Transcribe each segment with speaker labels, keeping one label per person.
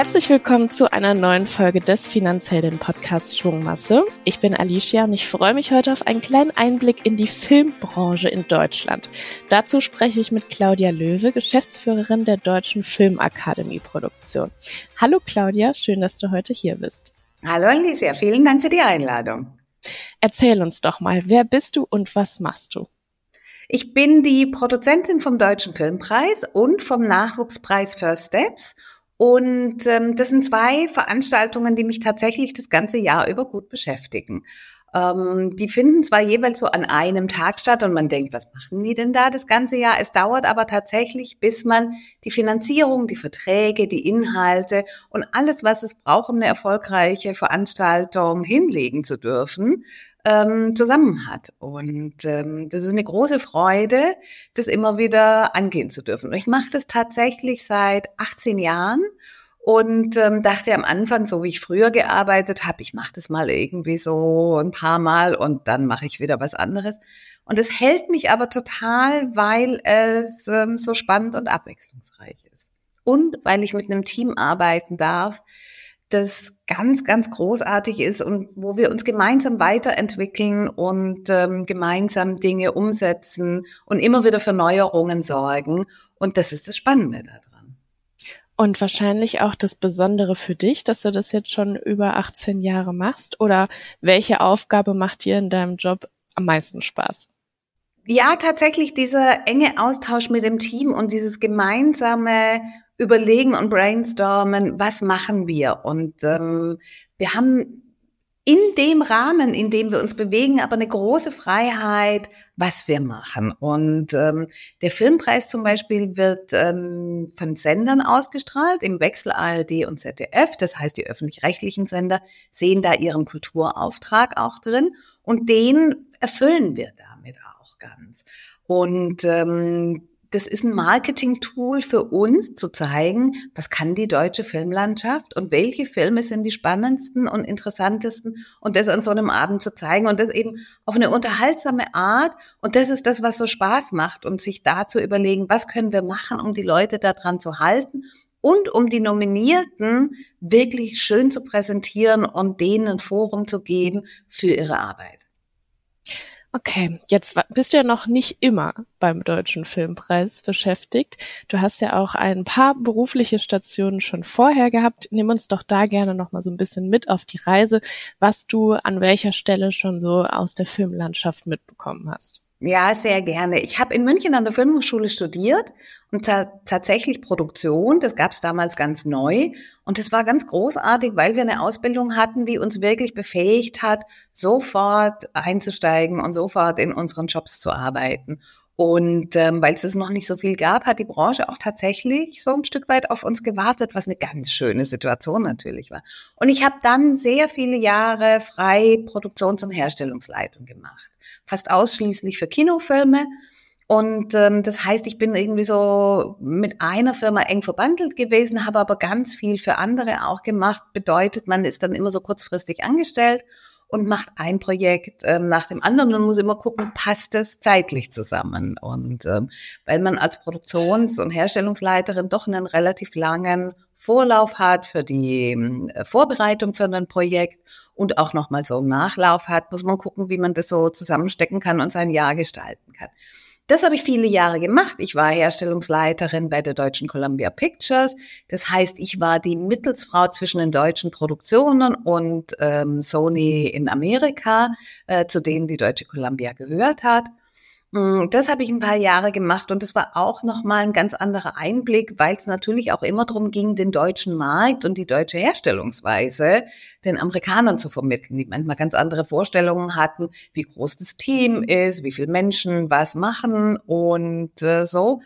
Speaker 1: Herzlich willkommen zu einer neuen Folge des Finanzhelden Podcasts Schwungmasse. Ich bin Alicia und ich freue mich heute auf einen kleinen Einblick in die Filmbranche in Deutschland. Dazu spreche ich mit Claudia Löwe, Geschäftsführerin der Deutschen Filmakademie Produktion. Hallo Claudia, schön, dass du heute hier bist.
Speaker 2: Hallo Alicia, vielen Dank für die Einladung.
Speaker 1: Erzähl uns doch mal, wer bist du und was machst du?
Speaker 2: Ich bin die Produzentin vom Deutschen Filmpreis und vom Nachwuchspreis First Steps und ähm, das sind zwei Veranstaltungen, die mich tatsächlich das ganze Jahr über gut beschäftigen. Ähm, die finden zwar jeweils so an einem Tag statt und man denkt, was machen die denn da das ganze Jahr? Es dauert aber tatsächlich, bis man die Finanzierung, die Verträge, die Inhalte und alles, was es braucht, um eine erfolgreiche Veranstaltung hinlegen zu dürfen, ähm, zusammen hat. Und ähm, das ist eine große Freude, das immer wieder angehen zu dürfen. Und ich mache das tatsächlich seit 18 Jahren und ähm, dachte am Anfang, so wie ich früher gearbeitet habe, ich mache das mal irgendwie so ein paar Mal und dann mache ich wieder was anderes. Und es hält mich aber total, weil es ähm, so spannend und abwechslungsreich ist. Und weil ich mit einem Team arbeiten darf, das ganz, ganz großartig ist und wo wir uns gemeinsam weiterentwickeln und ähm, gemeinsam Dinge umsetzen und immer wieder für Neuerungen sorgen. Und das ist das Spannende daran.
Speaker 1: Und wahrscheinlich auch das Besondere für dich, dass du das jetzt schon über 18 Jahre machst. Oder welche Aufgabe macht dir in deinem Job am meisten Spaß?
Speaker 2: Ja, tatsächlich dieser enge Austausch mit dem Team und dieses gemeinsame überlegen und brainstormen, was machen wir. Und ähm, wir haben in dem Rahmen, in dem wir uns bewegen, aber eine große Freiheit, was wir machen. Und ähm, der Filmpreis zum Beispiel wird ähm, von Sendern ausgestrahlt, im Wechsel ARD und ZDF. Das heißt, die öffentlich-rechtlichen Sender sehen da ihren Kulturauftrag auch drin und den erfüllen wir damit auch ganz. Und ähm, das ist ein Marketing-Tool für uns, zu zeigen, was kann die deutsche Filmlandschaft und welche Filme sind die spannendsten und interessantesten und das an so einem Abend zu zeigen und das eben auf eine unterhaltsame Art. Und das ist das, was so Spaß macht und sich da zu überlegen, was können wir machen, um die Leute daran zu halten und um die Nominierten wirklich schön zu präsentieren und denen ein Forum zu geben für ihre Arbeit.
Speaker 1: Okay, jetzt bist du ja noch nicht immer beim Deutschen Filmpreis beschäftigt. Du hast ja auch ein paar berufliche Stationen schon vorher gehabt. Nimm uns doch da gerne noch mal so ein bisschen mit auf die Reise, was du an welcher Stelle schon so aus der Filmlandschaft mitbekommen hast.
Speaker 2: Ja, sehr gerne. Ich habe in München an der Filmhochschule studiert und tatsächlich Produktion. Das gab es damals ganz neu. Und es war ganz großartig, weil wir eine Ausbildung hatten, die uns wirklich befähigt hat, sofort einzusteigen und sofort in unseren Jobs zu arbeiten. Und ähm, weil es noch nicht so viel gab, hat die Branche auch tatsächlich so ein Stück weit auf uns gewartet, was eine ganz schöne Situation natürlich war. Und ich habe dann sehr viele Jahre frei Produktions- und Herstellungsleitung gemacht fast ausschließlich für Kinofilme. Und ähm, das heißt, ich bin irgendwie so mit einer Firma eng verbandelt gewesen, habe aber ganz viel für andere auch gemacht. Bedeutet, man ist dann immer so kurzfristig angestellt und macht ein Projekt ähm, nach dem anderen und muss immer gucken, passt es zeitlich zusammen. Und ähm, weil man als Produktions- und Herstellungsleiterin doch einen relativ langen Vorlauf hat für die äh, Vorbereitung für ein Projekt und auch nochmal so einen Nachlauf hat, muss man gucken, wie man das so zusammenstecken kann und sein Jahr gestalten kann. Das habe ich viele Jahre gemacht. Ich war Herstellungsleiterin bei der deutschen Columbia Pictures. Das heißt, ich war die Mittelsfrau zwischen den deutschen Produktionen und ähm, Sony in Amerika, äh, zu denen die deutsche Columbia gehört hat. Mm, das habe ich ein paar Jahre gemacht und das war auch nochmal ein ganz anderer Einblick, weil es natürlich auch immer darum ging, den deutschen Markt und die deutsche Herstellungsweise den Amerikanern zu vermitteln, die manchmal ganz andere Vorstellungen hatten, wie groß das Team ist, wie viele Menschen was machen und äh, so.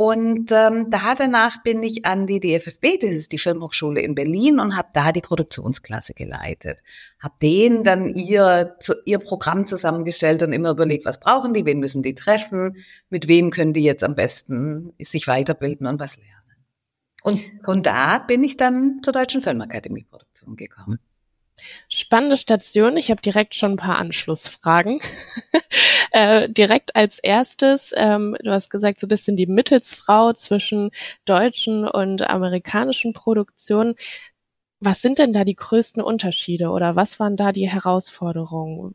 Speaker 2: Und ähm, da danach bin ich an die DFFB, das ist die Filmhochschule in Berlin, und habe da die Produktionsklasse geleitet. Habe denen dann ihr, zu, ihr Programm zusammengestellt und immer überlegt, was brauchen die, wen müssen die treffen, mit wem können die jetzt am besten sich weiterbilden und was lernen. Und von da bin ich dann zur Deutschen Filmakademie Produktion gekommen.
Speaker 1: Spannende Station. Ich habe direkt schon ein paar Anschlussfragen. äh, direkt als erstes, ähm, du hast gesagt, so ein bisschen die Mittelsfrau zwischen deutschen und amerikanischen Produktionen. Was sind denn da die größten Unterschiede oder was waren da die Herausforderungen?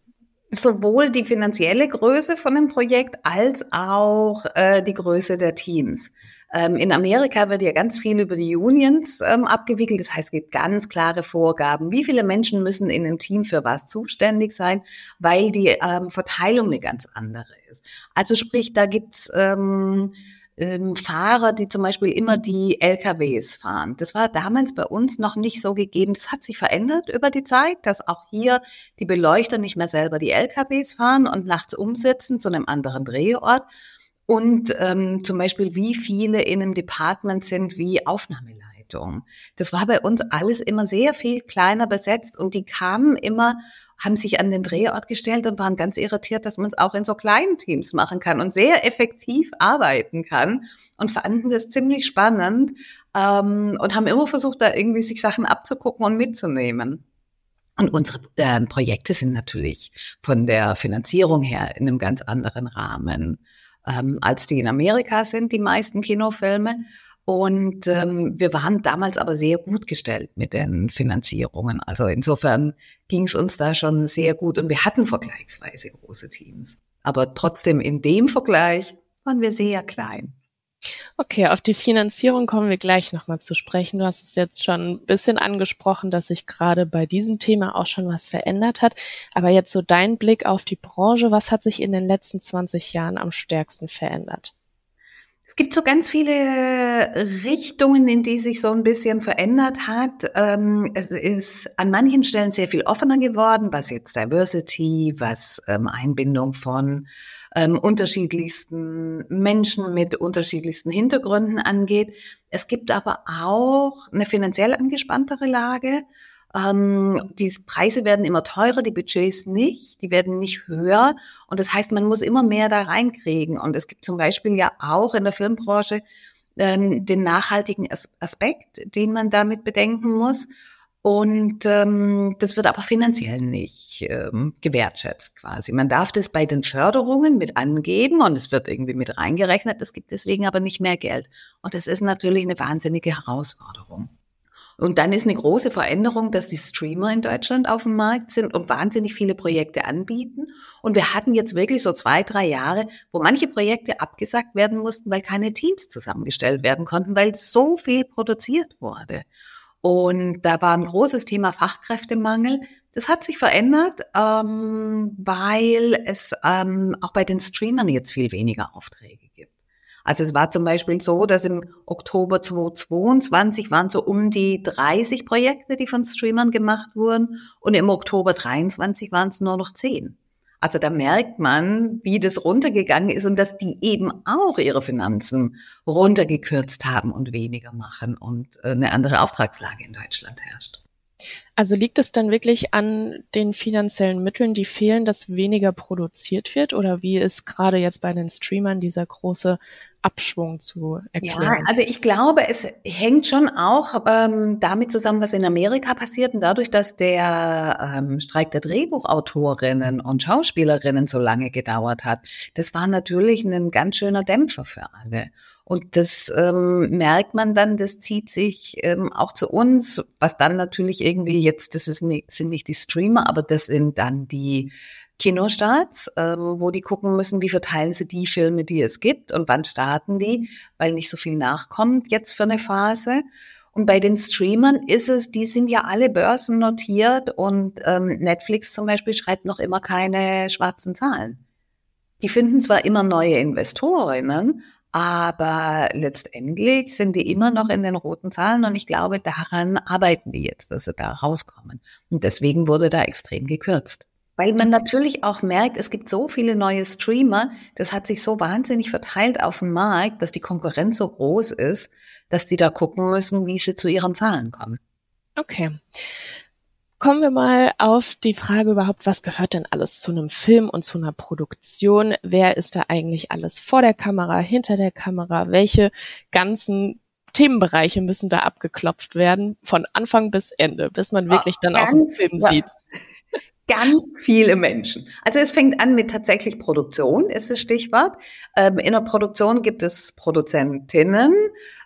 Speaker 2: Sowohl die finanzielle Größe von dem Projekt als auch äh, die Größe der Teams. Ähm, in Amerika wird ja ganz viel über die Unions ähm, abgewickelt. Das heißt, es gibt ganz klare Vorgaben, wie viele Menschen müssen in einem Team für was zuständig sein, weil die ähm, Verteilung eine ganz andere ist. Also sprich, da gibt's ähm, ähm, Fahrer, die zum Beispiel immer die LKWs fahren. Das war damals bei uns noch nicht so gegeben. Das hat sich verändert über die Zeit, dass auch hier die Beleuchter nicht mehr selber die LKWs fahren und nachts umsetzen zu einem anderen Drehort, und ähm, zum Beispiel, wie viele in einem Department sind wie Aufnahmeleitung. Das war bei uns alles immer sehr viel kleiner besetzt und die kamen immer, haben sich an den Drehort gestellt und waren ganz irritiert, dass man es auch in so kleinen Teams machen kann und sehr effektiv arbeiten kann und fanden das ziemlich spannend ähm, und haben immer versucht, da irgendwie sich Sachen abzugucken und mitzunehmen. Und unsere äh, Projekte sind natürlich von der Finanzierung her in einem ganz anderen Rahmen ähm, als die in Amerika sind, die meisten Kinofilme. Und ähm, wir waren damals aber sehr gut gestellt mit den Finanzierungen. Also insofern ging es uns da schon sehr gut und wir hatten vergleichsweise große Teams. Aber trotzdem in dem Vergleich waren wir sehr klein.
Speaker 1: Okay, auf die Finanzierung kommen wir gleich nochmal zu sprechen. Du hast es jetzt schon ein bisschen angesprochen, dass sich gerade bei diesem Thema auch schon was verändert hat. Aber jetzt so dein Blick auf die Branche, was hat sich in den letzten 20 Jahren am stärksten verändert?
Speaker 2: Es gibt so ganz viele Richtungen, in die sich so ein bisschen verändert hat. Ähm, es ist an manchen Stellen sehr viel offener geworden, was jetzt Diversity, was ähm, Einbindung von ähm, unterschiedlichsten Menschen mit unterschiedlichsten Hintergründen angeht. Es gibt aber auch eine finanziell angespanntere Lage. Ähm, die Preise werden immer teurer, die Budgets nicht, die werden nicht höher. Und das heißt, man muss immer mehr da reinkriegen. Und es gibt zum Beispiel ja auch in der Filmbranche ähm, den nachhaltigen Aspekt, den man damit bedenken muss. Und ähm, das wird aber finanziell nicht ähm, gewertschätzt quasi. Man darf das bei den Förderungen mit angeben und es wird irgendwie mit reingerechnet. Es gibt deswegen aber nicht mehr Geld. Und das ist natürlich eine wahnsinnige Herausforderung. Und dann ist eine große Veränderung, dass die Streamer in Deutschland auf dem Markt sind und wahnsinnig viele Projekte anbieten. Und wir hatten jetzt wirklich so zwei, drei Jahre, wo manche Projekte abgesagt werden mussten, weil keine Teams zusammengestellt werden konnten, weil so viel produziert wurde. Und da war ein großes Thema Fachkräftemangel. Das hat sich verändert, ähm, weil es ähm, auch bei den Streamern jetzt viel weniger Aufträge gibt. Also es war zum Beispiel so, dass im Oktober 2022 waren so um die 30 Projekte, die von Streamern gemacht wurden und im Oktober 23 waren es nur noch 10. Also da merkt man, wie das runtergegangen ist und dass die eben auch ihre Finanzen runtergekürzt haben und weniger machen und äh, eine andere Auftragslage in Deutschland herrscht.
Speaker 1: Also liegt es dann wirklich an den finanziellen Mitteln, die fehlen, dass weniger produziert wird? Oder wie ist gerade jetzt bei den Streamern dieser große Abschwung zu erklären? Ja,
Speaker 2: also ich glaube, es hängt schon auch ähm, damit zusammen, was in Amerika passiert. Und dadurch, dass der ähm, Streik der Drehbuchautorinnen und Schauspielerinnen so lange gedauert hat, das war natürlich ein ganz schöner Dämpfer für alle. Und das ähm, merkt man dann, das zieht sich ähm, auch zu uns, was dann natürlich irgendwie jetzt, das ist nicht, sind nicht die Streamer, aber das sind dann die Kinostarts, ähm, wo die gucken müssen, wie verteilen sie die Filme, die es gibt und wann starten die, weil nicht so viel nachkommt jetzt für eine Phase. Und bei den Streamern ist es, die sind ja alle börsennotiert und ähm, Netflix zum Beispiel schreibt noch immer keine schwarzen Zahlen. Die finden zwar immer neue Investorinnen, aber letztendlich sind die immer noch in den roten Zahlen und ich glaube, daran arbeiten die jetzt, dass sie da rauskommen. Und deswegen wurde da extrem gekürzt. Weil man natürlich auch merkt, es gibt so viele neue Streamer, das hat sich so wahnsinnig verteilt auf dem Markt, dass die Konkurrenz so groß ist, dass die da gucken müssen, wie sie zu ihren Zahlen kommen.
Speaker 1: Okay. Kommen wir mal auf die Frage überhaupt, was gehört denn alles zu einem Film und zu einer Produktion? Wer ist da eigentlich alles vor der Kamera, hinter der Kamera? Welche ganzen Themenbereiche müssen da abgeklopft werden, von Anfang bis Ende, bis man wirklich dann auch einen Film sieht.
Speaker 2: Ganz viele Menschen. Also es fängt an mit tatsächlich Produktion, ist das Stichwort. Ähm, in der Produktion gibt es Produzentinnen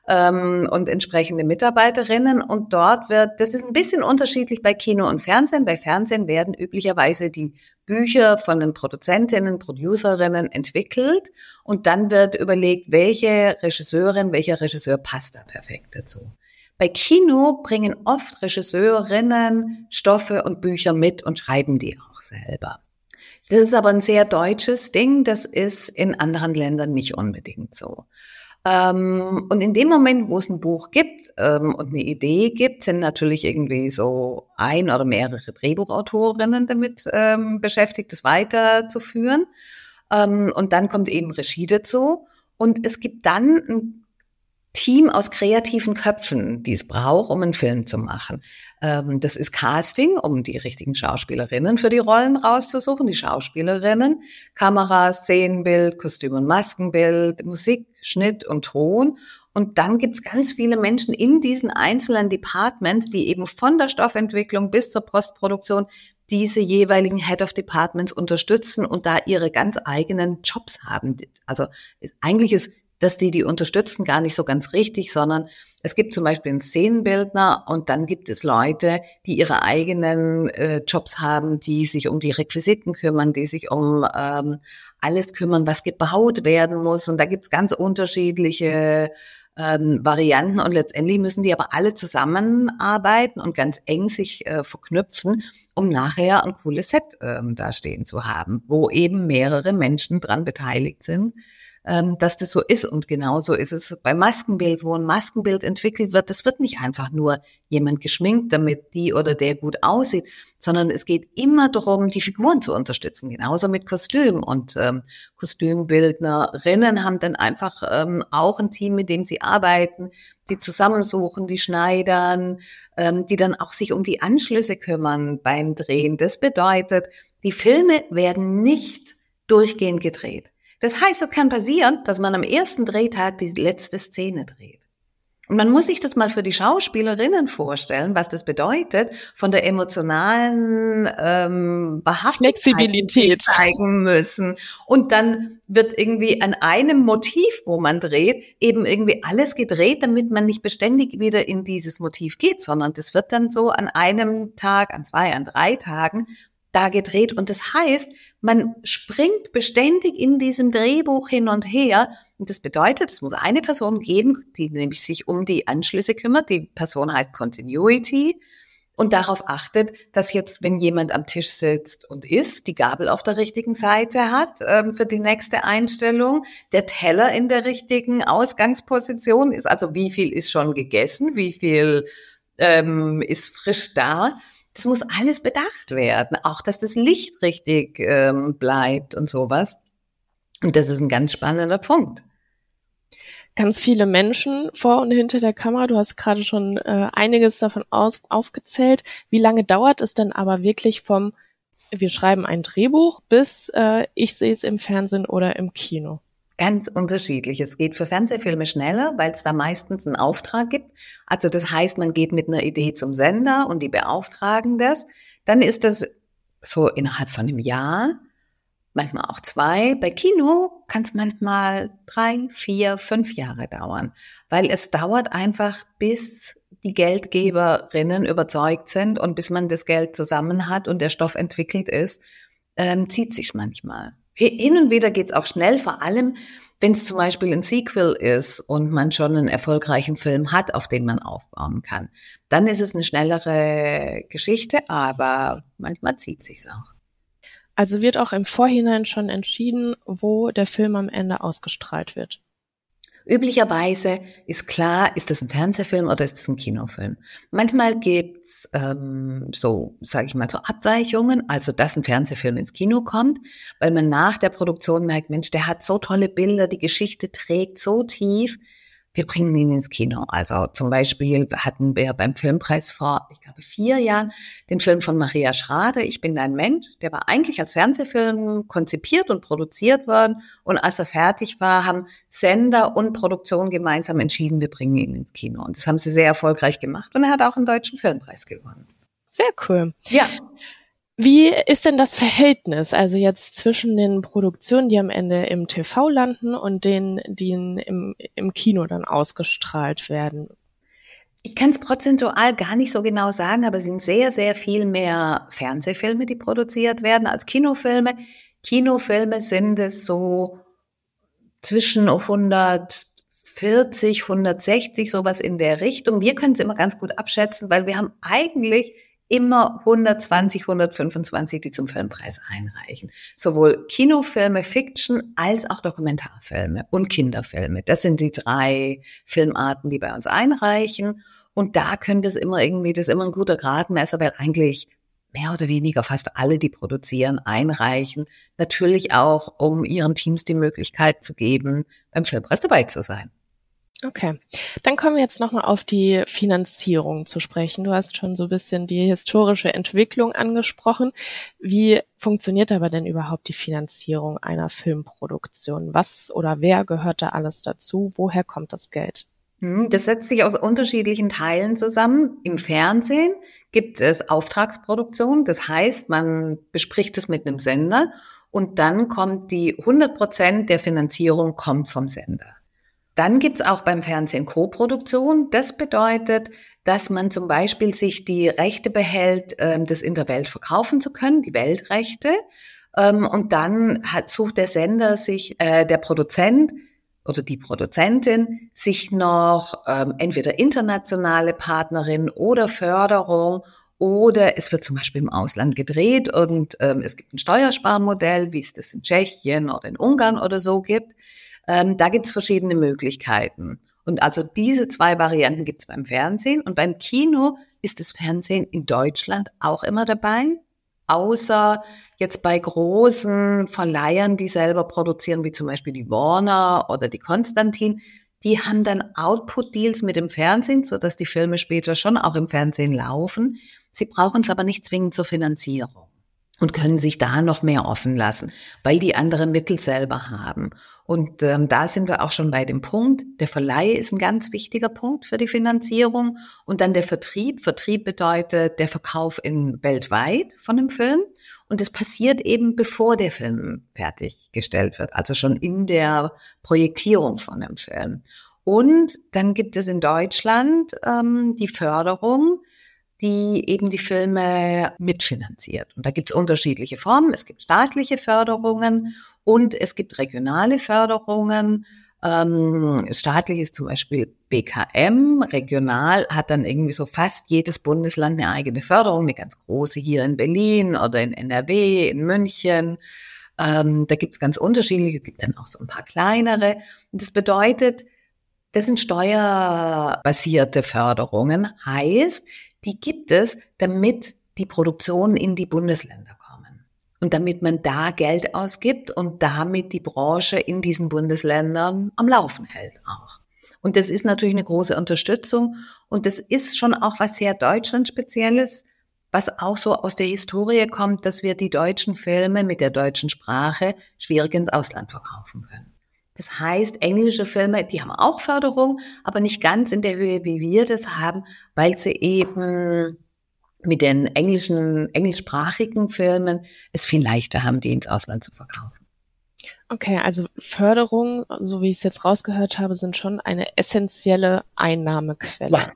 Speaker 2: ähm, und entsprechende Mitarbeiterinnen und dort wird, das ist ein bisschen unterschiedlich bei Kino und Fernsehen. Bei Fernsehen werden üblicherweise die Bücher von den Produzentinnen, Producerinnen entwickelt und dann wird überlegt, welche Regisseurin, welcher Regisseur passt da perfekt dazu. Bei Kino bringen oft Regisseurinnen Stoffe und Bücher mit und schreiben die auch selber. Das ist aber ein sehr deutsches Ding, das ist in anderen Ländern nicht unbedingt so. Ähm, und in dem Moment, wo es ein Buch gibt ähm, und eine Idee gibt, sind natürlich irgendwie so ein oder mehrere Drehbuchautorinnen damit ähm, beschäftigt, es weiterzuführen. Ähm, und dann kommt eben Regie dazu. Und es gibt dann ein Team aus kreativen Köpfen, die es braucht, um einen Film zu machen. Ähm, das ist Casting, um die richtigen Schauspielerinnen für die Rollen rauszusuchen, die Schauspielerinnen, Kamera, Szenenbild, Kostüm und Maskenbild, Musik, Schnitt und Ton. Und dann gibt's ganz viele Menschen in diesen einzelnen Departments, die eben von der Stoffentwicklung bis zur Postproduktion diese jeweiligen Head of Departments unterstützen und da ihre ganz eigenen Jobs haben. Also eigentlich ist dass die die unterstützen, gar nicht so ganz richtig, sondern es gibt zum Beispiel einen Szenenbildner und dann gibt es Leute, die ihre eigenen äh, Jobs haben, die sich um die Requisiten kümmern, die sich um ähm, alles kümmern, was gebaut werden muss. Und da gibt's ganz unterschiedliche ähm, Varianten und letztendlich müssen die aber alle zusammenarbeiten und ganz eng sich äh, verknüpfen, um nachher ein cooles Set ähm, da stehen zu haben, wo eben mehrere Menschen dran beteiligt sind dass das so ist. Und genauso ist es beim Maskenbild, wo ein Maskenbild entwickelt wird. Das wird nicht einfach nur jemand geschminkt, damit die oder der gut aussieht, sondern es geht immer darum, die Figuren zu unterstützen. Genauso mit Kostüm. Und ähm, Kostümbildnerinnen haben dann einfach ähm, auch ein Team, mit dem sie arbeiten, die zusammensuchen, die schneidern, ähm, die dann auch sich um die Anschlüsse kümmern beim Drehen. Das bedeutet, die Filme werden nicht durchgehend gedreht. Das heißt, es kann passieren, dass man am ersten Drehtag die letzte Szene dreht. Und man muss sich das mal für die Schauspielerinnen vorstellen, was das bedeutet, von der emotionalen ähm,
Speaker 1: Flexibilität
Speaker 2: zeigen müssen. Und dann wird irgendwie an einem Motiv, wo man dreht, eben irgendwie alles gedreht, damit man nicht beständig wieder in dieses Motiv geht, sondern das wird dann so an einem Tag, an zwei, an drei Tagen da gedreht. Und das heißt, man springt beständig in diesem Drehbuch hin und her. Und das bedeutet, es muss eine Person geben, die nämlich sich um die Anschlüsse kümmert. Die Person heißt Continuity und darauf achtet, dass jetzt, wenn jemand am Tisch sitzt und isst, die Gabel auf der richtigen Seite hat ähm, für die nächste Einstellung, der Teller in der richtigen Ausgangsposition ist, also wie viel ist schon gegessen, wie viel ähm, ist frisch da. Das muss alles bedacht werden, auch dass das Licht richtig ähm, bleibt und sowas. Und das ist ein ganz spannender Punkt.
Speaker 1: Ganz viele Menschen vor und hinter der Kamera. Du hast gerade schon äh, einiges davon aus, aufgezählt. Wie lange dauert es denn aber wirklich vom wir schreiben ein Drehbuch bis äh, ich sehe es im Fernsehen oder im Kino?
Speaker 2: Ganz unterschiedlich. Es geht für Fernsehfilme schneller, weil es da meistens einen Auftrag gibt. Also das heißt, man geht mit einer Idee zum Sender und die beauftragen das. Dann ist das so innerhalb von einem Jahr, manchmal auch zwei. Bei Kino kann es manchmal drei, vier, fünf Jahre dauern, weil es dauert einfach, bis die Geldgeberinnen überzeugt sind und bis man das Geld zusammen hat und der Stoff entwickelt ist, ähm, zieht sich's manchmal. Hin und wieder geht's auch schnell, vor allem wenn es zum Beispiel ein Sequel ist und man schon einen erfolgreichen Film hat, auf den man aufbauen kann. Dann ist es eine schnellere Geschichte, aber manchmal zieht sich's auch.
Speaker 1: Also wird auch im Vorhinein schon entschieden, wo der Film am Ende ausgestrahlt wird.
Speaker 2: Üblicherweise ist klar, ist das ein Fernsehfilm oder ist das ein Kinofilm. Manchmal gibt's ähm, so, sage ich mal, so Abweichungen, also dass ein Fernsehfilm ins Kino kommt, weil man nach der Produktion merkt, Mensch, der hat so tolle Bilder, die Geschichte trägt so tief, wir bringen ihn ins Kino. Also zum Beispiel hatten wir beim Filmpreis vor, ich glaube, vier Jahren den Film von Maria Schrader, Ich bin dein Mensch. Der war eigentlich als Fernsehfilm konzipiert und produziert worden. Und als er fertig war, haben Sender und Produktion gemeinsam entschieden, wir bringen ihn ins Kino. Und das haben sie sehr erfolgreich gemacht. Und er hat auch einen deutschen Filmpreis gewonnen.
Speaker 1: Sehr cool.
Speaker 2: Ja.
Speaker 1: Wie ist denn das Verhältnis, also jetzt zwischen den Produktionen, die am Ende im TV landen und denen, die im, im Kino dann ausgestrahlt werden?
Speaker 2: Ich kann es prozentual gar nicht so genau sagen, aber es sind sehr, sehr viel mehr Fernsehfilme, die produziert werden als Kinofilme. Kinofilme sind es so zwischen 140, 160, sowas in der Richtung. Wir können es immer ganz gut abschätzen, weil wir haben eigentlich immer 120, 125, die zum Filmpreis einreichen. Sowohl Kinofilme, Fiction als auch Dokumentarfilme und Kinderfilme. Das sind die drei Filmarten, die bei uns einreichen. Und da könnte es immer irgendwie, das ist immer ein guter Gradmesser, weil eigentlich mehr oder weniger fast alle, die produzieren, einreichen. Natürlich auch, um ihren Teams die Möglichkeit zu geben, beim Filmpreis dabei zu sein.
Speaker 1: Okay, dann kommen wir jetzt nochmal auf die Finanzierung zu sprechen. Du hast schon so ein bisschen die historische Entwicklung angesprochen. Wie funktioniert aber denn überhaupt die Finanzierung einer Filmproduktion? Was oder wer gehört da alles dazu? Woher kommt das Geld?
Speaker 2: Hm, das setzt sich aus unterschiedlichen Teilen zusammen. Im Fernsehen gibt es Auftragsproduktion. Das heißt, man bespricht es mit einem Sender und dann kommt die 100 Prozent der Finanzierung kommt vom Sender. Dann gibt's auch beim Fernsehen Co-Produktion. Das bedeutet, dass man zum Beispiel sich die Rechte behält, ähm, das in der Welt verkaufen zu können, die Weltrechte. Ähm, und dann hat, sucht der Sender sich, äh, der Produzent oder die Produzentin sich noch ähm, entweder internationale Partnerin oder Förderung oder es wird zum Beispiel im Ausland gedreht und ähm, es gibt ein Steuersparmodell, wie es das in Tschechien oder in Ungarn oder so gibt. Ähm, da gibt es verschiedene Möglichkeiten. Und also diese zwei Varianten gibt es beim Fernsehen. Und beim Kino ist das Fernsehen in Deutschland auch immer dabei. Außer jetzt bei großen Verleihern, die selber produzieren, wie zum Beispiel die Warner oder die Konstantin, die haben dann Output-Deals mit dem Fernsehen, so dass die Filme später schon auch im Fernsehen laufen. Sie brauchen es aber nicht zwingend zur Finanzierung und können sich da noch mehr offen lassen, weil die andere Mittel selber haben. Und ähm, da sind wir auch schon bei dem Punkt, der Verleih ist ein ganz wichtiger Punkt für die Finanzierung und dann der Vertrieb. Vertrieb bedeutet der Verkauf in weltweit von dem Film und das passiert eben bevor der Film fertiggestellt wird, also schon in der Projektierung von dem Film. Und dann gibt es in Deutschland ähm, die Förderung die eben die Filme mitfinanziert. Und da gibt es unterschiedliche Formen. Es gibt staatliche Förderungen und es gibt regionale Förderungen. Ähm, staatlich ist zum Beispiel BKM, regional hat dann irgendwie so fast jedes Bundesland eine eigene Förderung, eine ganz große hier in Berlin oder in NRW, in München. Ähm, da gibt es ganz unterschiedliche, es gibt dann auch so ein paar kleinere. Und das bedeutet, das sind steuerbasierte Förderungen, heißt, die gibt es, damit die Produktionen in die Bundesländer kommen. Und damit man da Geld ausgibt und damit die Branche in diesen Bundesländern am Laufen hält auch. Und das ist natürlich eine große Unterstützung. Und das ist schon auch was sehr Deutschland-Spezielles, was auch so aus der Historie kommt, dass wir die deutschen Filme mit der deutschen Sprache schwierig ins Ausland verkaufen können. Das heißt, englische Filme, die haben auch Förderung, aber nicht ganz in der Höhe, wie wir das haben, weil sie eben mit den englischen, englischsprachigen Filmen es viel leichter haben, die ins Ausland zu verkaufen.
Speaker 1: Okay, also Förderung, so wie ich es jetzt rausgehört habe, sind schon eine essentielle Einnahmequelle. Ja.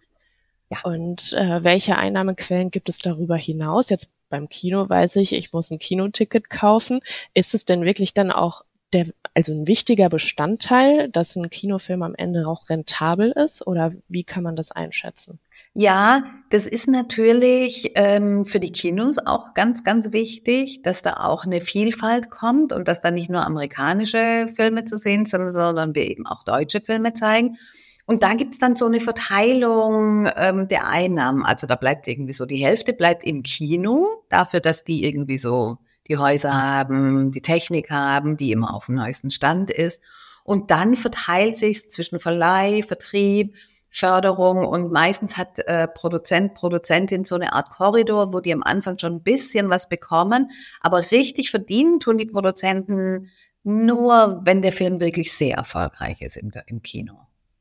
Speaker 1: ja. Und äh, welche Einnahmequellen gibt es darüber hinaus? Jetzt beim Kino weiß ich, ich muss ein Kinoticket kaufen. Ist es denn wirklich dann auch der, also ein wichtiger Bestandteil, dass ein Kinofilm am Ende auch rentabel ist? Oder wie kann man das einschätzen?
Speaker 2: Ja, das ist natürlich ähm, für die Kinos auch ganz, ganz wichtig, dass da auch eine Vielfalt kommt und dass da nicht nur amerikanische Filme zu sehen sind, sondern wir eben auch deutsche Filme zeigen. Und da gibt's dann so eine Verteilung ähm, der Einnahmen. Also da bleibt irgendwie so, die Hälfte bleibt im Kino, dafür, dass die irgendwie so die Häuser haben, die Technik haben, die immer auf dem neuesten Stand ist. Und dann verteilt sich zwischen Verleih, Vertrieb, Förderung und meistens hat äh, Produzent, Produzentin so eine Art Korridor, wo die am Anfang schon ein bisschen was bekommen, aber richtig verdienen tun die Produzenten nur, wenn der Film wirklich sehr erfolgreich ist im, im Kino.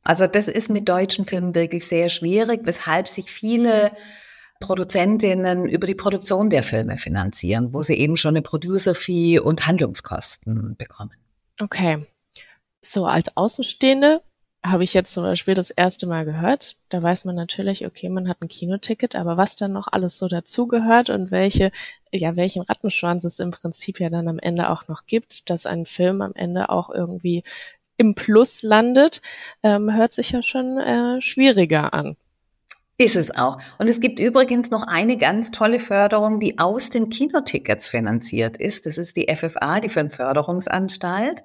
Speaker 2: Also das ist mit deutschen Filmen wirklich sehr schwierig, weshalb sich viele Produzentinnen über die Produktion der Filme finanzieren, wo sie eben schon eine Producer-Fee und Handlungskosten bekommen.
Speaker 1: Okay. So, als Außenstehende habe ich jetzt zum Beispiel das erste Mal gehört. Da weiß man natürlich, okay, man hat ein Kinoticket, aber was dann noch alles so dazugehört und welche, ja, welchen Rattenschwanz es im Prinzip ja dann am Ende auch noch gibt, dass ein Film am Ende auch irgendwie im Plus landet, ähm, hört sich ja schon äh, schwieriger an.
Speaker 2: Ist es auch. Und es gibt übrigens noch eine ganz tolle Förderung, die aus den Kinotickets finanziert ist. Das ist die FFA, die Förderungsanstalt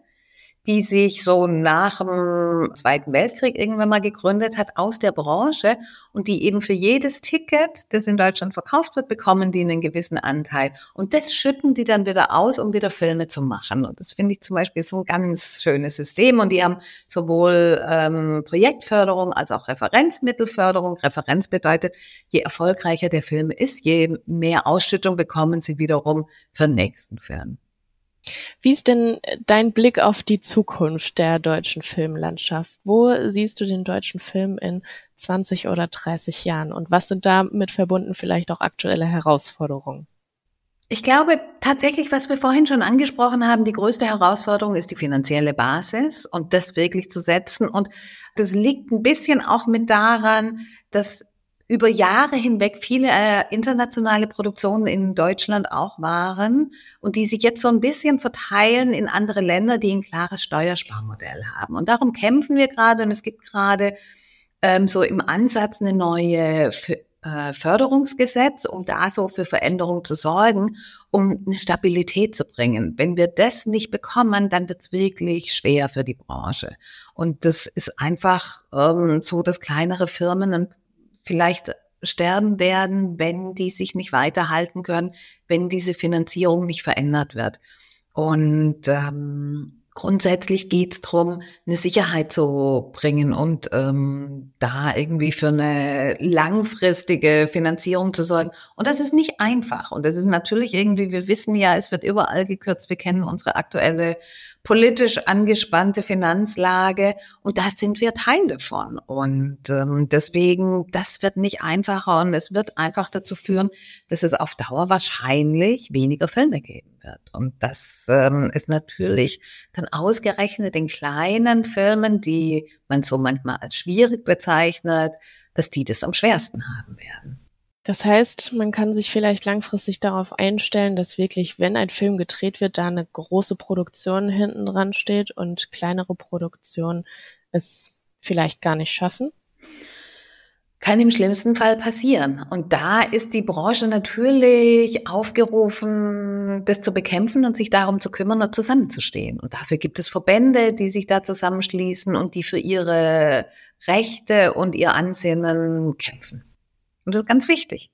Speaker 2: die sich so nach dem Zweiten Weltkrieg irgendwann mal gegründet hat aus der Branche und die eben für jedes Ticket, das in Deutschland verkauft wird, bekommen die einen gewissen Anteil. Und das schütten die dann wieder aus, um wieder Filme zu machen. Und das finde ich zum Beispiel so ein ganz schönes System. Und die haben sowohl ähm, Projektförderung als auch Referenzmittelförderung. Referenz bedeutet, je erfolgreicher der Film ist, je mehr Ausschüttung bekommen sie wiederum für den nächsten Film.
Speaker 1: Wie ist denn dein Blick auf die Zukunft der deutschen Filmlandschaft? Wo siehst du den deutschen Film in 20 oder 30 Jahren? Und was sind damit verbunden vielleicht auch aktuelle Herausforderungen?
Speaker 2: Ich glaube tatsächlich, was wir vorhin schon angesprochen haben, die größte Herausforderung ist die finanzielle Basis und das wirklich zu setzen. Und das liegt ein bisschen auch mit daran, dass über Jahre hinweg viele äh, internationale Produktionen in Deutschland auch waren und die sich jetzt so ein bisschen verteilen in andere Länder, die ein klares Steuersparmodell haben. Und darum kämpfen wir gerade und es gibt gerade ähm, so im Ansatz eine neue äh, Förderungsgesetz, um da so für Veränderungen zu sorgen, um eine Stabilität zu bringen. Wenn wir das nicht bekommen, dann wird es wirklich schwer für die Branche. Und das ist einfach ähm, so, dass kleinere Firmen vielleicht sterben werden, wenn die sich nicht weiterhalten können, wenn diese Finanzierung nicht verändert wird. Und ähm, grundsätzlich geht es darum, eine Sicherheit zu bringen und ähm, da irgendwie für eine langfristige Finanzierung zu sorgen. Und das ist nicht einfach. Und das ist natürlich irgendwie, wir wissen ja, es wird überall gekürzt. Wir kennen unsere aktuelle politisch angespannte Finanzlage und da sind wir Teil davon. Und ähm, deswegen, das wird nicht einfacher und es wird einfach dazu führen, dass es auf Dauer wahrscheinlich weniger Filme geben wird. Und das ähm, ist natürlich dann ausgerechnet den kleinen Filmen, die man so manchmal als schwierig bezeichnet, dass die das am schwersten haben werden.
Speaker 1: Das heißt, man kann sich vielleicht langfristig darauf einstellen, dass wirklich, wenn ein Film gedreht wird, da eine große Produktion hinten dran steht und kleinere Produktionen es vielleicht gar nicht schaffen?
Speaker 2: Kann im schlimmsten Fall passieren. Und da ist die Branche natürlich aufgerufen, das zu bekämpfen und sich darum zu kümmern und zusammenzustehen. Und dafür gibt es Verbände, die sich da zusammenschließen und die für ihre Rechte und ihr Ansehen kämpfen. Und das ist ganz wichtig.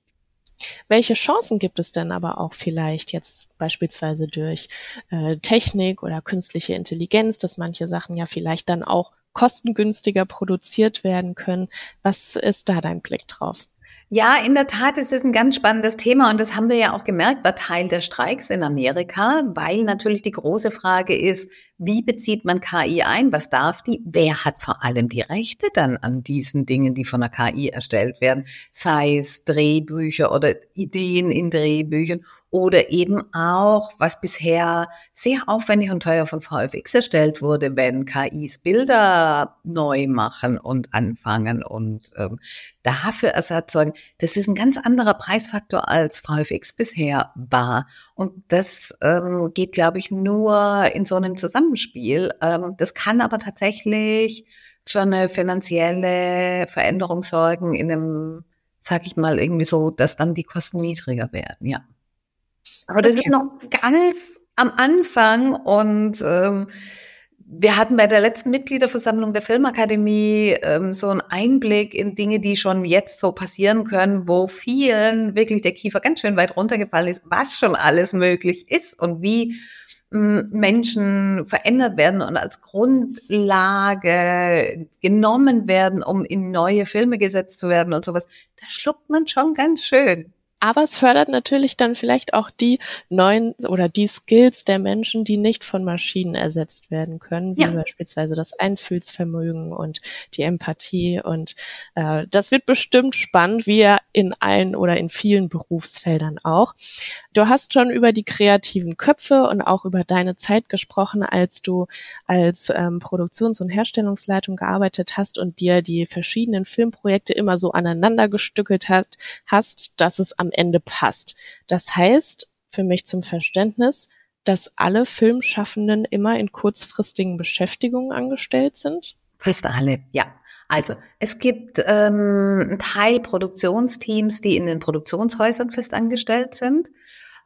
Speaker 1: Welche Chancen gibt es denn aber auch vielleicht jetzt beispielsweise durch äh, Technik oder künstliche Intelligenz, dass manche Sachen ja vielleicht dann auch kostengünstiger produziert werden können? Was ist da dein Blick drauf?
Speaker 2: Ja, in der Tat ist es ein ganz spannendes Thema und das haben wir ja auch gemerkt, war Teil der Streiks in Amerika, weil natürlich die große Frage ist, wie bezieht man KI ein? Was darf die? Wer hat vor allem die Rechte dann an diesen Dingen, die von der KI erstellt werden? Sei es Drehbücher oder Ideen in Drehbüchern oder eben auch, was bisher sehr aufwendig und teuer von VFX erstellt wurde, wenn KIs Bilder neu machen und anfangen und ähm, dafür Ersatz sorgen. Das ist ein ganz anderer Preisfaktor als VFX bisher war. Und das ähm, geht, glaube ich, nur in so einem Zusammenspiel. Ähm, das kann aber tatsächlich für eine finanzielle Veränderung sorgen in einem, sag ich mal, irgendwie so, dass dann die Kosten niedriger werden, ja. Aber das okay. ist noch ganz am Anfang und ähm, wir hatten bei der letzten Mitgliederversammlung der Filmakademie ähm, so einen Einblick in Dinge, die schon jetzt so passieren können, wo vielen wirklich der Kiefer ganz schön weit runtergefallen ist, was schon alles möglich ist und wie Menschen verändert werden und als Grundlage genommen werden, um in neue Filme gesetzt zu werden und sowas, da schluckt man schon ganz schön.
Speaker 1: Aber es fördert natürlich dann vielleicht auch die neuen oder die Skills der Menschen, die nicht von Maschinen ersetzt werden können, wie ja. beispielsweise das Einfühlsvermögen und die Empathie. Und äh, das wird bestimmt spannend, wie ja in allen oder in vielen Berufsfeldern auch. Du hast schon über die kreativen Köpfe und auch über deine Zeit gesprochen, als du als ähm, Produktions- und Herstellungsleitung gearbeitet hast und dir die verschiedenen Filmprojekte immer so aneinander gestückelt hast, hast, dass es am Ende passt. Das heißt, für mich zum Verständnis, dass alle Filmschaffenden immer in kurzfristigen Beschäftigungen angestellt sind?
Speaker 2: Fast alle, ja. Also es gibt ähm, einen Teil Produktionsteams, die in den Produktionshäusern festangestellt sind.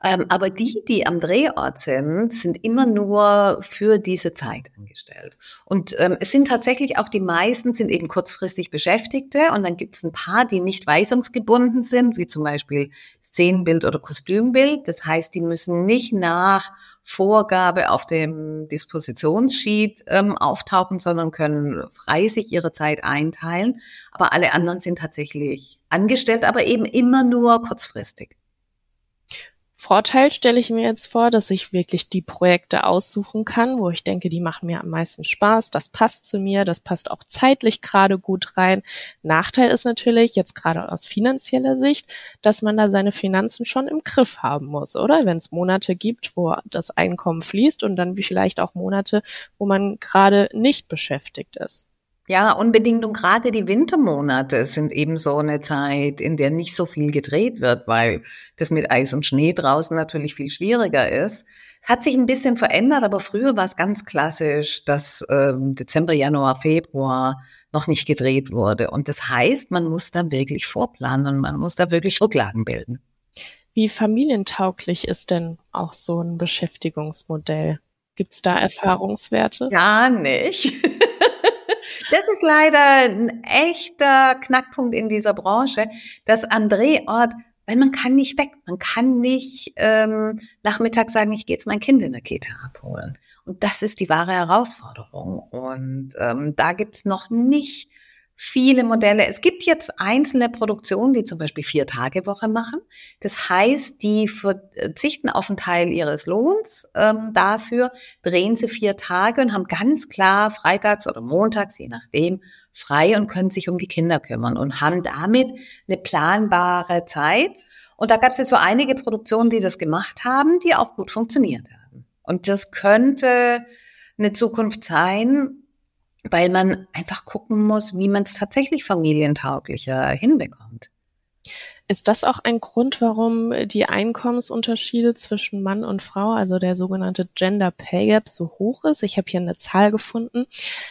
Speaker 2: Ähm, aber die, die am Drehort sind, sind immer nur für diese Zeit angestellt. Und ähm, es sind tatsächlich auch die meisten sind eben kurzfristig Beschäftigte und dann gibt es ein paar, die nicht weisungsgebunden sind, wie zum Beispiel Szenenbild oder Kostümbild. Das heißt, die müssen nicht nach Vorgabe auf dem Dispositionssheet ähm, auftauchen, sondern können frei sich ihre Zeit einteilen. Aber alle anderen sind tatsächlich angestellt, aber eben immer nur kurzfristig.
Speaker 1: Vorteil stelle ich mir jetzt vor, dass ich wirklich die Projekte aussuchen kann, wo ich denke, die machen mir am meisten Spaß, das passt zu mir, das passt auch zeitlich gerade gut rein. Nachteil ist natürlich, jetzt gerade aus finanzieller Sicht, dass man da seine Finanzen schon im Griff haben muss, oder? Wenn es Monate gibt, wo das Einkommen fließt und dann vielleicht auch Monate, wo man gerade nicht beschäftigt ist.
Speaker 2: Ja, unbedingt. Und gerade die Wintermonate sind eben so eine Zeit, in der nicht so viel gedreht wird, weil das mit Eis und Schnee draußen natürlich viel schwieriger ist. Es hat sich ein bisschen verändert, aber früher war es ganz klassisch, dass ähm, Dezember, Januar, Februar noch nicht gedreht wurde. Und das heißt, man muss da wirklich vorplanen, man muss da wirklich Rücklagen bilden.
Speaker 1: Wie familientauglich ist denn auch so ein Beschäftigungsmodell? Gibt es da Erfahrungswerte?
Speaker 2: Gar nicht. Das ist leider ein echter Knackpunkt in dieser Branche, dass am Drehort, weil man kann nicht weg, man kann nicht ähm, nachmittags sagen, ich gehe jetzt mein Kind in der Kita abholen. Und das ist die wahre Herausforderung. Und ähm, da gibt's noch nicht viele Modelle. Es gibt jetzt einzelne Produktionen, die zum Beispiel vier Tage Woche machen. Das heißt, die verzichten auf einen Teil ihres Lohns ähm, dafür, drehen sie vier Tage und haben ganz klar freitags oder montags, je nachdem, frei und können sich um die Kinder kümmern und haben damit eine planbare Zeit. Und da gab es jetzt so einige Produktionen, die das gemacht haben, die auch gut funktioniert haben. Und das könnte eine Zukunft sein, weil man einfach gucken muss, wie man es tatsächlich familientauglicher hinbekommt.
Speaker 1: Ist das auch ein Grund, warum die Einkommensunterschiede zwischen Mann und Frau, also der sogenannte Gender Pay Gap, so hoch ist? Ich habe hier eine Zahl gefunden,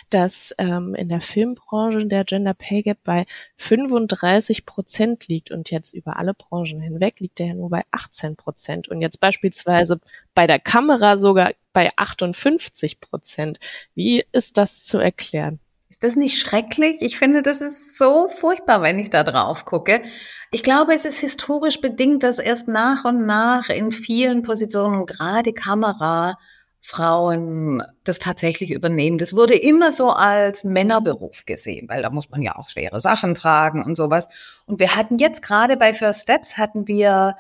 Speaker 1: dass ähm, in der Filmbranche der Gender Pay Gap bei 35 Prozent liegt und jetzt über alle Branchen hinweg liegt der ja nur bei 18 Prozent und jetzt beispielsweise bei der Kamera sogar bei 58 Prozent. Wie ist das zu erklären?
Speaker 2: Ist das nicht schrecklich? Ich finde, das ist so furchtbar, wenn ich da drauf gucke. Ich glaube, es ist historisch bedingt, dass erst nach und nach in vielen Positionen, gerade Kamera, Frauen das tatsächlich übernehmen. Das wurde immer so als Männerberuf gesehen, weil da muss man ja auch schwere Sachen tragen und sowas. Und wir hatten jetzt gerade bei First Steps hatten wir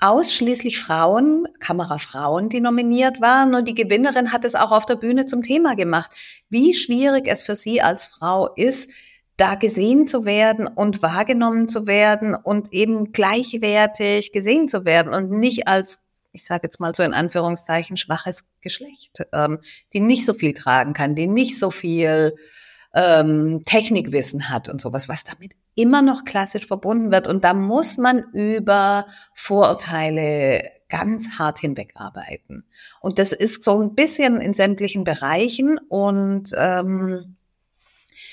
Speaker 2: ausschließlich Frauen, Kamerafrauen, die nominiert waren. Und die Gewinnerin hat es auch auf der Bühne zum Thema gemacht, wie schwierig es für sie als Frau ist, da gesehen zu werden und wahrgenommen zu werden und eben gleichwertig gesehen zu werden und nicht als, ich sage jetzt mal so in Anführungszeichen, schwaches Geschlecht, ähm, die nicht so viel tragen kann, die nicht so viel ähm, Technikwissen hat und sowas, was damit immer noch klassisch verbunden wird. Und da muss man über Vorurteile ganz hart hinwegarbeiten. Und das ist so ein bisschen in sämtlichen Bereichen und ähm,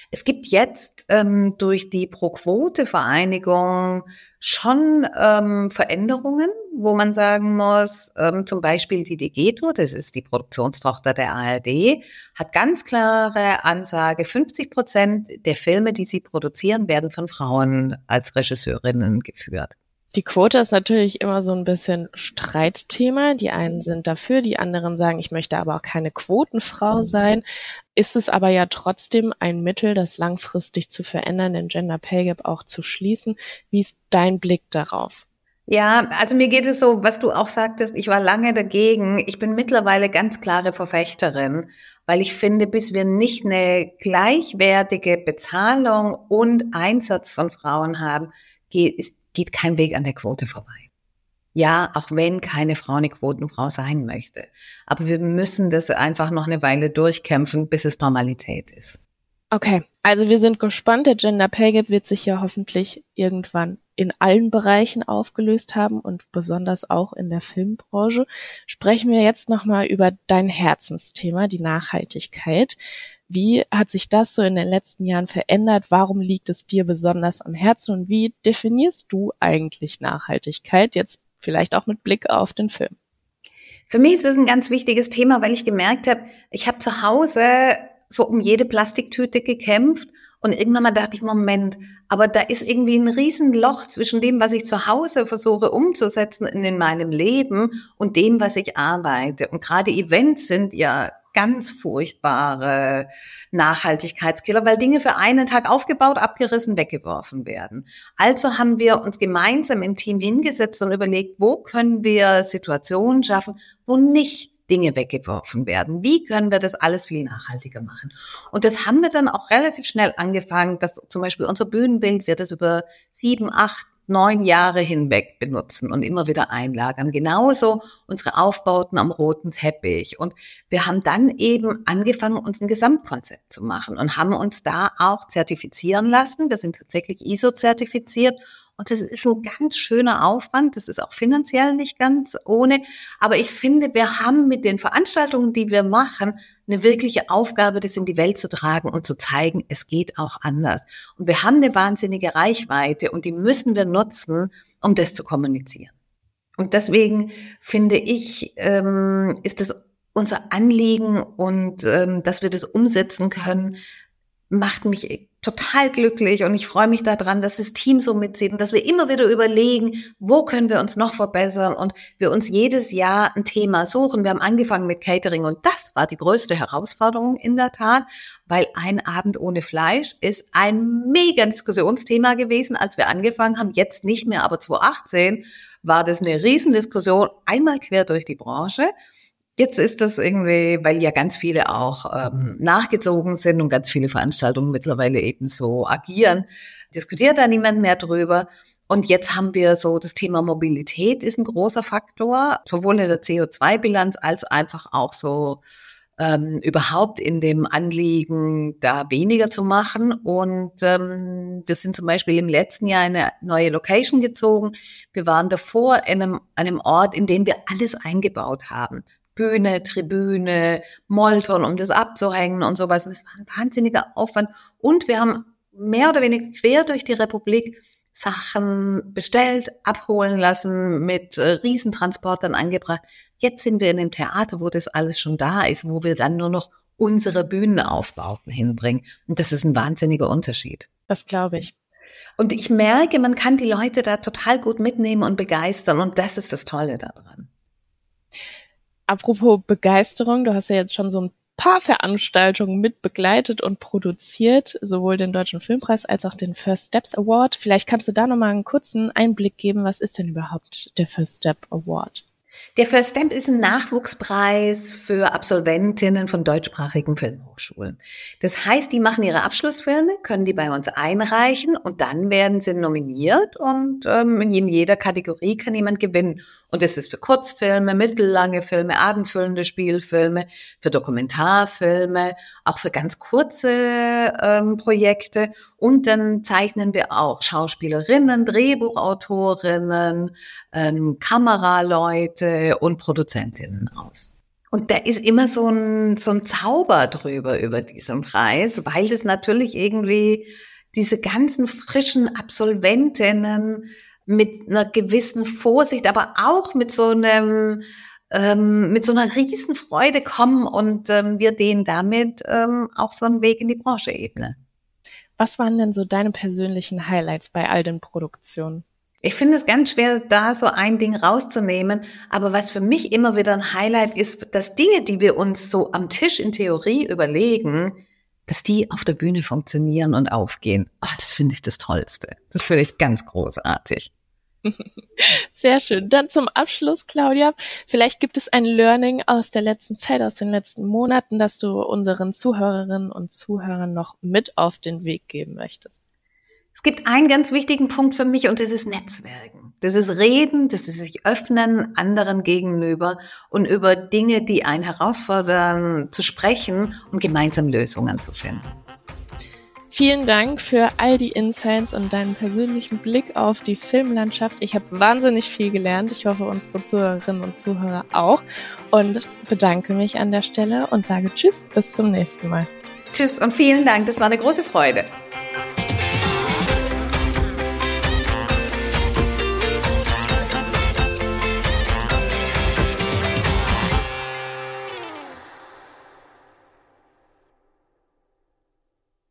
Speaker 2: es gibt jetzt ähm, durch die Pro-Quote-Vereinigung schon ähm, Veränderungen, wo man sagen muss, ähm, zum Beispiel die Degeto, das ist die Produktionstochter der ARD, hat ganz klare Ansage, 50 Prozent der Filme, die sie produzieren, werden von Frauen als Regisseurinnen geführt.
Speaker 1: Die Quote ist natürlich immer so ein bisschen Streitthema. Die einen sind dafür, die anderen sagen, ich möchte aber auch keine Quotenfrau sein. Ist es aber ja trotzdem ein Mittel, das langfristig zu verändern, den Gender Pay Gap auch zu schließen. Wie ist dein Blick darauf?
Speaker 2: Ja, also mir geht es so, was du auch sagtest, ich war lange dagegen. Ich bin mittlerweile ganz klare Verfechterin, weil ich finde, bis wir nicht eine gleichwertige Bezahlung und Einsatz von Frauen haben, geht, ist geht kein Weg an der Quote vorbei. Ja, auch wenn keine Frau eine Quotenfrau sein möchte. Aber wir müssen das einfach noch eine Weile durchkämpfen, bis es Normalität ist.
Speaker 1: Okay, also wir sind gespannt. Der Gender Pay Gap wird sich ja hoffentlich irgendwann in allen Bereichen aufgelöst haben und besonders auch in der Filmbranche. Sprechen wir jetzt nochmal über dein Herzensthema, die Nachhaltigkeit. Wie hat sich das so in den letzten Jahren verändert? Warum liegt es dir besonders am Herzen und wie definierst du eigentlich Nachhaltigkeit jetzt vielleicht auch mit Blick auf den Film?
Speaker 2: Für mich ist es ein ganz wichtiges Thema, weil ich gemerkt habe, ich habe zu Hause so um jede Plastiktüte gekämpft und irgendwann mal dachte ich, Moment, aber da ist irgendwie ein Riesenloch zwischen dem, was ich zu Hause versuche umzusetzen in meinem Leben und dem, was ich arbeite. Und gerade Events sind ja ganz furchtbare Nachhaltigkeitskiller, weil Dinge für einen Tag aufgebaut, abgerissen, weggeworfen werden. Also haben wir uns gemeinsam im Team hingesetzt und überlegt, wo können wir Situationen schaffen, wo nicht Dinge weggeworfen werden. Wie können wir das alles viel nachhaltiger machen? Und das haben wir dann auch relativ schnell angefangen, dass zum Beispiel unser Bühnenbild wird das über sieben, acht, neun Jahre hinweg benutzen und immer wieder einlagern. Genauso unsere Aufbauten am roten Teppich. Und wir haben dann eben angefangen, uns ein Gesamtkonzept zu machen und haben uns da auch zertifizieren lassen. Wir sind tatsächlich ISO-zertifiziert und das ist ein ganz schöner Aufwand. Das ist auch finanziell nicht ganz ohne. Aber ich finde, wir haben mit den Veranstaltungen, die wir machen, eine wirkliche Aufgabe, das in die Welt zu tragen und zu zeigen, es geht auch anders. Und wir haben eine wahnsinnige Reichweite und die müssen wir nutzen, um das zu kommunizieren. Und deswegen finde ich, ähm, ist das unser Anliegen und ähm, dass wir das umsetzen können, macht mich total glücklich und ich freue mich daran, dass das Team so mitzieht und dass wir immer wieder überlegen, wo können wir uns noch verbessern und wir uns jedes Jahr ein Thema suchen. Wir haben angefangen mit Catering und das war die größte Herausforderung in der Tat, weil ein Abend ohne Fleisch ist ein mega Diskussionsthema gewesen, als wir angefangen haben. Jetzt nicht mehr, aber 2018 war das eine Riesendiskussion einmal quer durch die Branche. Jetzt ist das irgendwie, weil ja ganz viele auch ähm, nachgezogen sind und ganz viele Veranstaltungen mittlerweile eben so agieren, diskutiert da niemand mehr drüber. Und jetzt haben wir so das Thema Mobilität ist ein großer Faktor, sowohl in der CO2-Bilanz als einfach auch so ähm, überhaupt in dem Anliegen, da weniger zu machen. Und ähm, wir sind zum Beispiel im letzten Jahr in eine neue Location gezogen. Wir waren davor in einem, einem Ort, in dem wir alles eingebaut haben. Bühne, Tribüne, Molton, um das abzuhängen und sowas. Und das war ein wahnsinniger Aufwand. Und wir haben mehr oder weniger quer durch die Republik Sachen bestellt, abholen lassen, mit äh, Riesentransportern angebracht. Jetzt sind wir in einem Theater, wo das alles schon da ist, wo wir dann nur noch unsere Bühnenaufbauten hinbringen. Und das ist ein wahnsinniger Unterschied.
Speaker 1: Das glaube ich.
Speaker 2: Und ich merke, man kann die Leute da total gut mitnehmen und begeistern. Und das ist das Tolle daran.
Speaker 1: Apropos Begeisterung, du hast ja jetzt schon so ein paar Veranstaltungen mit begleitet und produziert, sowohl den Deutschen Filmpreis als auch den First Steps Award. Vielleicht kannst du da nochmal einen kurzen Einblick geben, was ist denn überhaupt der First Step Award?
Speaker 2: Der First Stamp ist ein Nachwuchspreis für Absolventinnen von deutschsprachigen Filmhochschulen. Das heißt, die machen ihre Abschlussfilme, können die bei uns einreichen und dann werden sie nominiert und ähm, in jeder Kategorie kann jemand gewinnen. Und das ist für Kurzfilme, mittellange Filme, abendfüllende Spielfilme, für Dokumentarfilme, auch für ganz kurze ähm, Projekte. Und dann zeichnen wir auch Schauspielerinnen, Drehbuchautorinnen, ähm, Kameraleute und Produzentinnen aus. Und da ist immer so ein, so ein Zauber drüber über diesen Preis, weil das natürlich irgendwie diese ganzen frischen Absolventinnen mit einer gewissen Vorsicht, aber auch mit so einem ähm, mit so einer riesen Freude kommen und ähm, wir denen damit ähm, auch so einen Weg in die Branche ebnen.
Speaker 1: Was waren denn so deine persönlichen Highlights bei all den Produktionen?
Speaker 2: Ich finde es ganz schwer, da so ein Ding rauszunehmen. Aber was für mich immer wieder ein Highlight ist, dass Dinge, die wir uns so am Tisch in Theorie überlegen, dass die auf der Bühne funktionieren und aufgehen. Oh, das finde ich das Tollste. Das finde ich ganz großartig.
Speaker 1: Sehr schön. Dann zum Abschluss, Claudia. Vielleicht gibt es ein Learning aus der letzten Zeit, aus den letzten Monaten, das du unseren Zuhörerinnen und Zuhörern noch mit auf den Weg geben möchtest.
Speaker 2: Es gibt einen ganz wichtigen Punkt für mich und das ist Netzwerken. Das ist Reden, das ist sich öffnen anderen gegenüber und über Dinge, die einen herausfordern, zu sprechen und gemeinsam Lösungen zu finden.
Speaker 1: Vielen Dank für all die Insights und deinen persönlichen Blick auf die Filmlandschaft. Ich habe wahnsinnig viel gelernt. Ich hoffe, unsere Zuhörerinnen und Zuhörer auch. Und bedanke mich an der Stelle und sage Tschüss, bis zum nächsten Mal.
Speaker 2: Tschüss und vielen Dank. Das war eine große Freude.